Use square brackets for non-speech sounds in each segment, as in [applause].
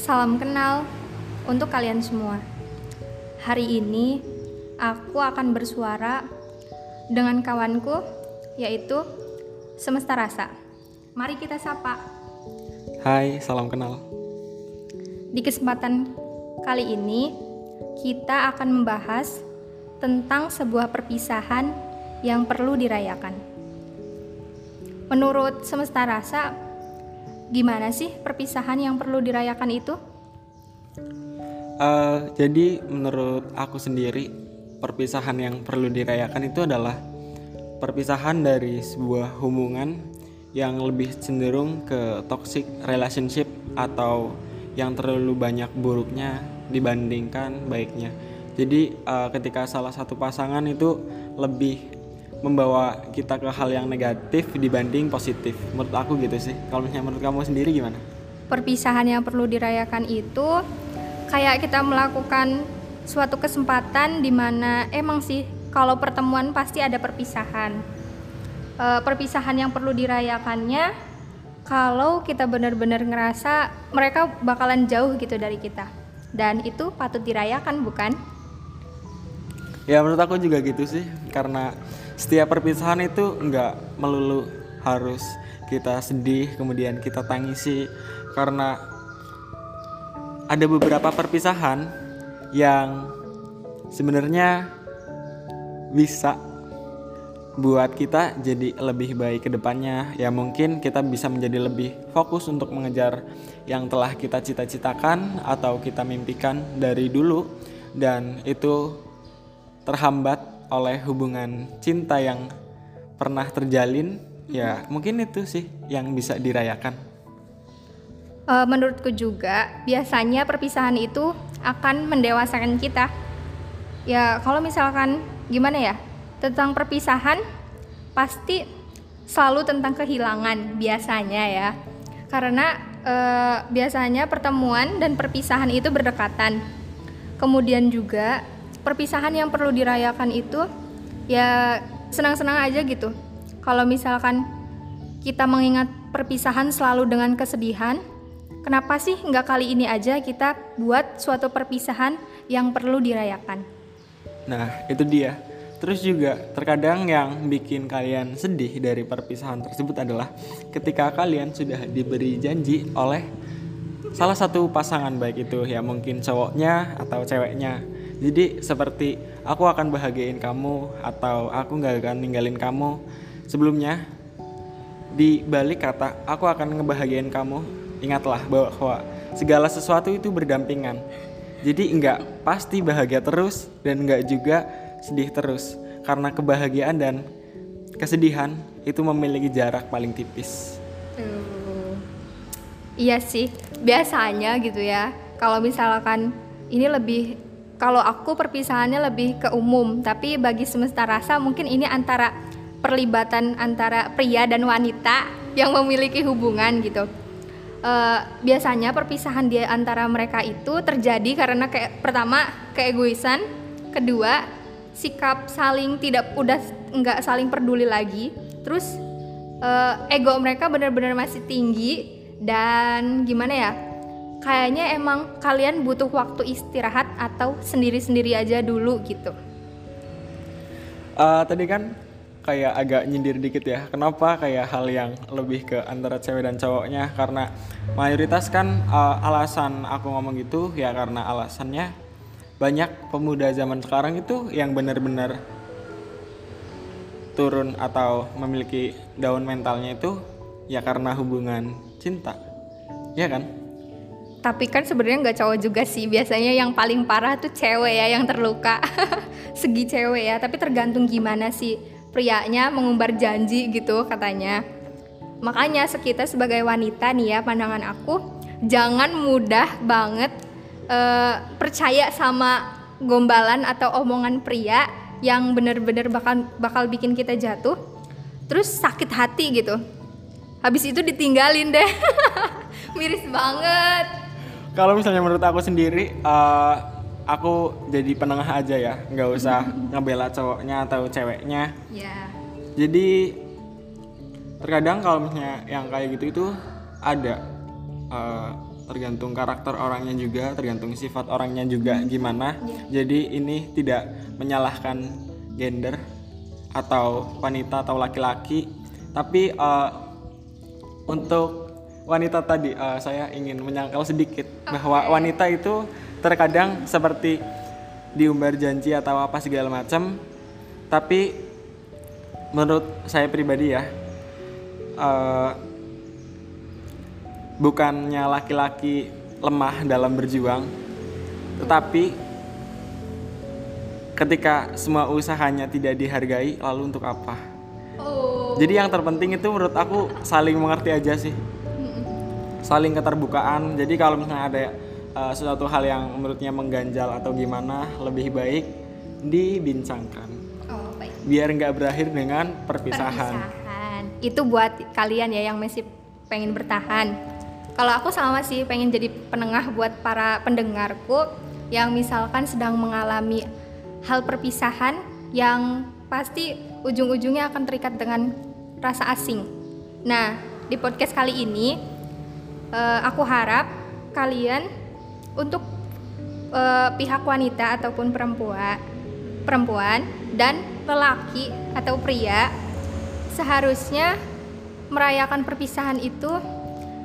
Salam kenal untuk kalian semua. Hari ini aku akan bersuara dengan kawanku yaitu Semesta Rasa. Mari kita sapa. Hai, salam kenal. Di kesempatan kali ini kita akan membahas tentang sebuah perpisahan yang perlu dirayakan. Menurut Semesta Rasa, gimana sih perpisahan yang perlu dirayakan itu? Uh, jadi menurut aku sendiri perpisahan yang perlu dirayakan itu adalah perpisahan dari sebuah hubungan yang lebih cenderung ke toxic relationship atau yang terlalu banyak buruknya dibandingkan baiknya. Jadi uh, ketika salah satu pasangan itu lebih membawa kita ke hal yang negatif dibanding positif. Menurut aku gitu sih. Kalau misalnya menurut kamu sendiri gimana? Perpisahan yang perlu dirayakan itu kayak kita melakukan suatu kesempatan di mana emang sih kalau pertemuan pasti ada perpisahan. E, perpisahan yang perlu dirayakannya kalau kita benar-benar ngerasa mereka bakalan jauh gitu dari kita. Dan itu patut dirayakan bukan? Ya menurut aku juga gitu sih karena setiap perpisahan itu nggak melulu harus kita sedih kemudian kita tangisi. Karena ada beberapa perpisahan yang sebenarnya bisa buat kita jadi lebih baik ke depannya. Ya mungkin kita bisa menjadi lebih fokus untuk mengejar yang telah kita cita-citakan atau kita mimpikan dari dulu. Dan itu terhambat oleh hubungan cinta yang pernah terjalin ya mungkin itu sih yang bisa dirayakan. Uh, menurutku juga biasanya perpisahan itu akan mendewasakan kita. Ya kalau misalkan gimana ya tentang perpisahan pasti selalu tentang kehilangan biasanya ya. Karena e, biasanya pertemuan dan perpisahan itu berdekatan. Kemudian juga perpisahan yang perlu dirayakan itu ya senang-senang aja gitu kalau misalkan kita mengingat perpisahan selalu dengan kesedihan kenapa sih nggak kali ini aja kita buat suatu perpisahan yang perlu dirayakan Nah, itu dia. Terus juga terkadang yang bikin kalian sedih dari perpisahan tersebut adalah ketika kalian sudah diberi janji oleh salah satu pasangan baik itu ya mungkin cowoknya atau ceweknya. Jadi seperti aku akan bahagiain kamu atau aku nggak akan ninggalin kamu. Sebelumnya di balik kata aku akan ngebahagiain kamu, ingatlah bahwa segala sesuatu itu berdampingan jadi nggak pasti bahagia terus dan nggak juga sedih terus karena kebahagiaan dan kesedihan itu memiliki jarak paling tipis. Iya sih, biasanya gitu ya. Kalau misalkan ini lebih kalau aku perpisahannya lebih ke umum, tapi bagi semesta rasa mungkin ini antara perlibatan antara pria dan wanita yang memiliki hubungan gitu uh, biasanya perpisahan di antara mereka itu terjadi karena kayak pertama keegoisan, kedua sikap saling tidak udah nggak saling peduli lagi, terus uh, ego mereka benar-benar masih tinggi dan gimana ya? Kayaknya emang kalian butuh waktu istirahat atau sendiri-sendiri aja dulu gitu. Uh, tadi kan kayak agak nyindir dikit ya. Kenapa kayak hal yang lebih ke antara cewek dan cowoknya? Karena mayoritas kan uh, alasan aku ngomong gitu ya karena alasannya banyak pemuda zaman sekarang itu yang benar-benar turun atau memiliki daun mentalnya itu ya karena hubungan cinta. Ya kan? Tapi kan sebenarnya nggak cowok juga sih. Biasanya yang paling parah tuh cewek ya yang terluka. [laughs] Segi cewek ya, tapi tergantung gimana sih prianya mengumbar janji gitu katanya. Makanya kita sebagai wanita nih ya pandangan aku jangan mudah banget uh, percaya sama gombalan atau omongan pria yang bener-bener bakal bakal bikin kita jatuh terus sakit hati gitu. Habis itu ditinggalin deh. [laughs] Miris banget. Kalau misalnya menurut aku sendiri uh, aku jadi penengah aja ya. Nggak usah ngebela cowoknya atau ceweknya. Yeah. jadi terkadang kalau misalnya yang kayak gitu itu ada. Uh, tergantung karakter orangnya juga tergantung sifat orangnya juga gimana. Jadi ini tidak menyalahkan gender atau wanita atau laki-laki. Tapi eh, untuk wanita tadi eh, saya ingin menyangkal sedikit bahwa wanita itu terkadang seperti diumbar janji atau apa segala macam. Tapi menurut saya pribadi ya eh, bukannya laki-laki lemah dalam berjuang tetapi ketika semua usahanya tidak dihargai lalu untuk apa? Oh. jadi yang terpenting itu menurut aku saling mengerti aja sih saling keterbukaan jadi kalau misalnya ada uh, sesuatu hal yang menurutnya mengganjal atau gimana lebih baik dibincangkan Oh, baik. biar nggak berakhir dengan perpisahan. Perpisahan. Itu buat kalian ya yang masih pengen bertahan. Kalau aku sama sih pengen jadi penengah buat para pendengarku yang misalkan sedang mengalami hal perpisahan yang pasti ujung-ujungnya akan terikat dengan rasa asing. Nah, di podcast kali ini eh, aku harap kalian untuk eh, pihak wanita ataupun perempuan perempuan dan lelaki atau pria seharusnya merayakan perpisahan itu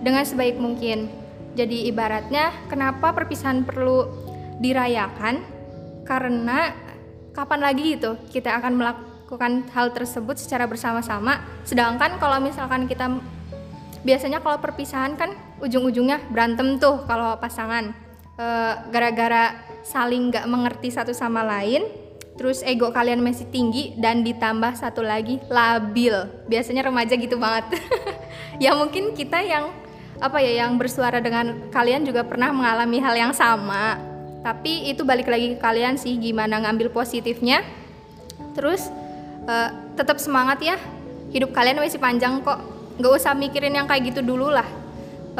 dengan sebaik mungkin. Jadi ibaratnya kenapa perpisahan perlu dirayakan? Karena kapan lagi gitu kita akan melakukan hal tersebut secara bersama-sama. Sedangkan kalau misalkan kita biasanya kalau perpisahan kan ujung-ujungnya berantem tuh kalau pasangan. Eh, gara-gara saling nggak mengerti satu sama lain terus ego kalian masih tinggi dan ditambah satu lagi labil. Biasanya remaja gitu banget. [laughs] Ya mungkin kita yang apa ya yang bersuara dengan kalian juga pernah mengalami hal yang sama. Tapi itu balik lagi ke kalian sih gimana ngambil positifnya. Terus eh, tetap semangat ya. Hidup kalian masih panjang kok. Nggak usah mikirin yang kayak gitu dulu lah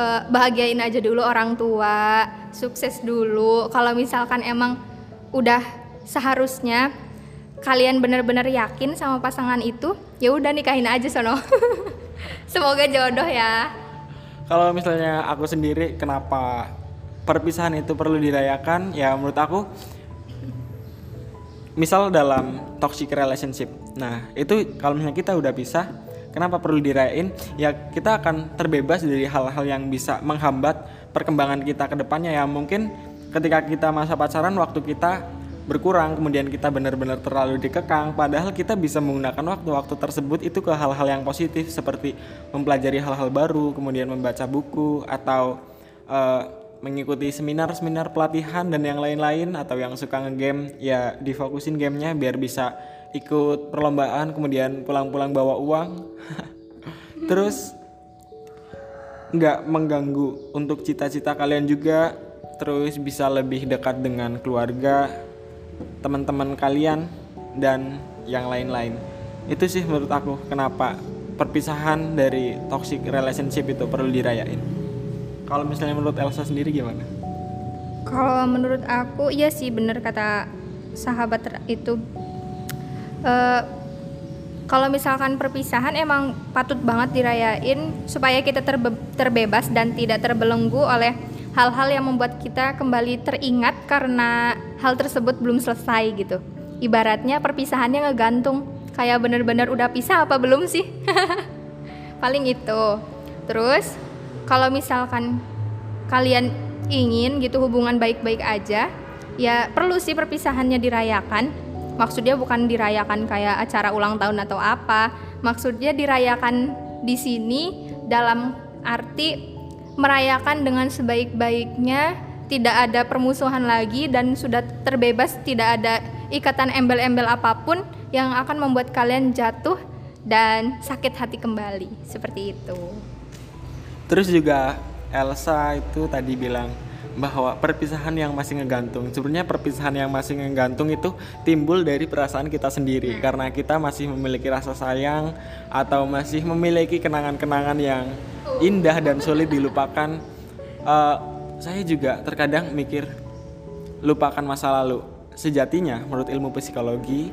Eh, bahagiain aja dulu orang tua sukses dulu kalau misalkan emang udah seharusnya kalian benar-benar yakin sama pasangan itu ya udah nikahin aja sono [laughs] semoga jodoh ya Kalau misalnya aku sendiri kenapa perpisahan itu perlu dirayakan? Ya menurut aku misal dalam toxic relationship. Nah, itu kalau misalnya kita udah pisah, kenapa perlu dirayain? Ya kita akan terbebas dari hal-hal yang bisa menghambat perkembangan kita ke depannya ya. Mungkin ketika kita masa pacaran waktu kita berkurang kemudian kita benar-benar terlalu dikekang padahal kita bisa menggunakan waktu-waktu tersebut itu ke hal-hal yang positif seperti mempelajari hal-hal baru kemudian membaca buku atau eh, mengikuti seminar-seminar pelatihan dan yang lain-lain atau yang suka ngegame ya difokusin gamenya biar bisa ikut perlombaan kemudian pulang-pulang bawa uang. [laughs] Terus nggak mengganggu untuk cita-cita kalian juga. Terus bisa lebih dekat dengan keluarga teman-teman kalian dan yang lain-lain. Itu sih menurut aku kenapa perpisahan dari toxic relationship itu perlu dirayain. Kalau misalnya menurut Elsa sendiri gimana? Kalau menurut aku iya sih bener kata sahabat itu. Eh, kalau misalkan perpisahan emang patut banget dirayain supaya kita terbe- terbebas dan tidak terbelenggu oleh hal-hal yang membuat kita kembali teringat karena hal tersebut belum selesai gitu. Ibaratnya perpisahannya ngegantung kayak bener-bener udah pisah apa belum sih? [laughs] Paling itu. Terus kalau misalkan kalian ingin gitu hubungan baik-baik aja, ya perlu sih perpisahannya dirayakan. Maksudnya bukan dirayakan kayak acara ulang tahun atau apa. Maksudnya dirayakan di sini dalam arti merayakan dengan sebaik-baiknya, tidak ada permusuhan lagi dan sudah terbebas, tidak ada ikatan embel-embel apa pun yang akan membuat kalian jatuh dan sakit hati kembali. Seperti itu. terus juga Elsa itu tadi bilang bahwa perpisahan yang masih ngegantung. Sebenarnya perpisahan yang masih ngegantung itu timbul dari perasaan kita sendiri. Karena kita masih memiliki rasa sayang atau masih memiliki kenangan-kenangan yang indah dan sulit dilupakan. Eh, saya juga terkadang mikir lupakan masa lalu. Sejatinya menurut ilmu psikologi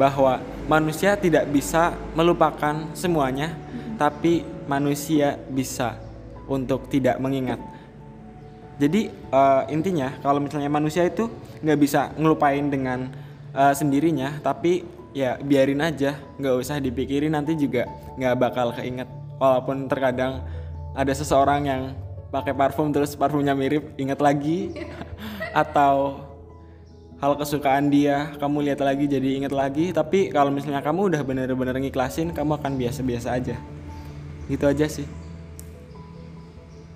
bahwa manusia tidak bisa melupakan semuanya tapi manusia bisa untuk tidak mengingat jadi uh, intinya kalau misalnya manusia itu nggak bisa ngelupain dengan uh, sendirinya tapi ya biarin aja nggak usah dipikirin nanti juga nggak bakal keinget. Walaupun terkadang ada seseorang yang pakai parfum terus parfumnya mirip inget lagi. [laughs] Atau hal kesukaan dia kamu lihat lagi jadi inget lagi. Tapi kalau misalnya kamu udah bener-bener ngiklasin kamu akan biasa-biasa aja. Gitu aja sih.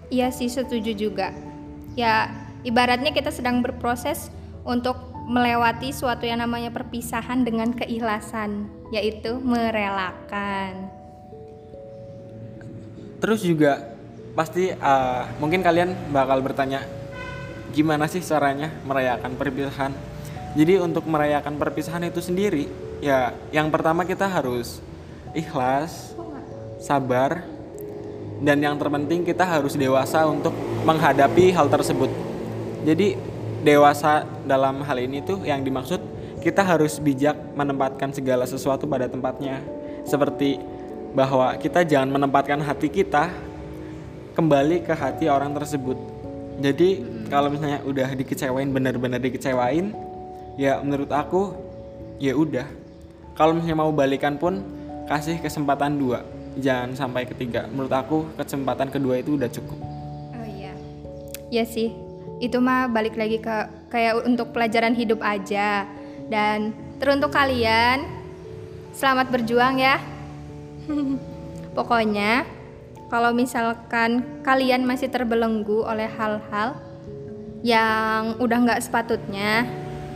Iya sih setuju juga ya ibaratnya kita sedang berproses untuk melewati suatu yang namanya perpisahan dengan keikhlasan yaitu merelakan. Terus juga pasti uh, mungkin kalian bakal bertanya gimana sih caranya merayakan perpisahan? Jadi untuk merayakan perpisahan itu sendiri ya yang pertama kita harus ikhlas sabar dan yang terpenting kita harus dewasa untuk menghadapi hal tersebut. Jadi dewasa dalam hal ini tuh yang dimaksud kita harus bijak menempatkan segala sesuatu pada tempatnya. Seperti bahwa kita jangan menempatkan hati kita kembali ke hati orang tersebut. Jadi kalau misalnya udah dikecewain benar-benar dikecewain, ya menurut aku ya udah. Kalau misalnya mau balikan pun kasih kesempatan dua jangan sampai ketiga menurut aku kesempatan kedua itu udah cukup ya sih itu mah balik lagi ke kayak untuk pelajaran hidup aja dan teruntuk kalian selamat berjuang ya [laughs] pokoknya kalau misalkan kalian masih terbelenggu oleh hal-hal yang udah nggak sepatutnya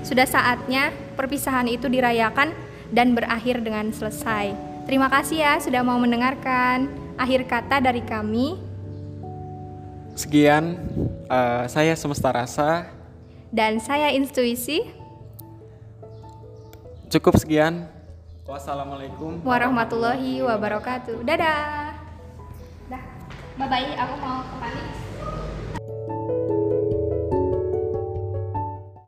sudah saatnya perpisahan itu dirayakan dan berakhir dengan selesai Terima kasih ya sudah mau mendengarkan. Akhir kata dari kami. Sekian, uh, saya Semesta Rasa. Dan saya Intuisi. Cukup sekian. Wassalamualaikum warahmatullahi wabarakatuh. Dadah. Dah. Bye bye. Aku mau ke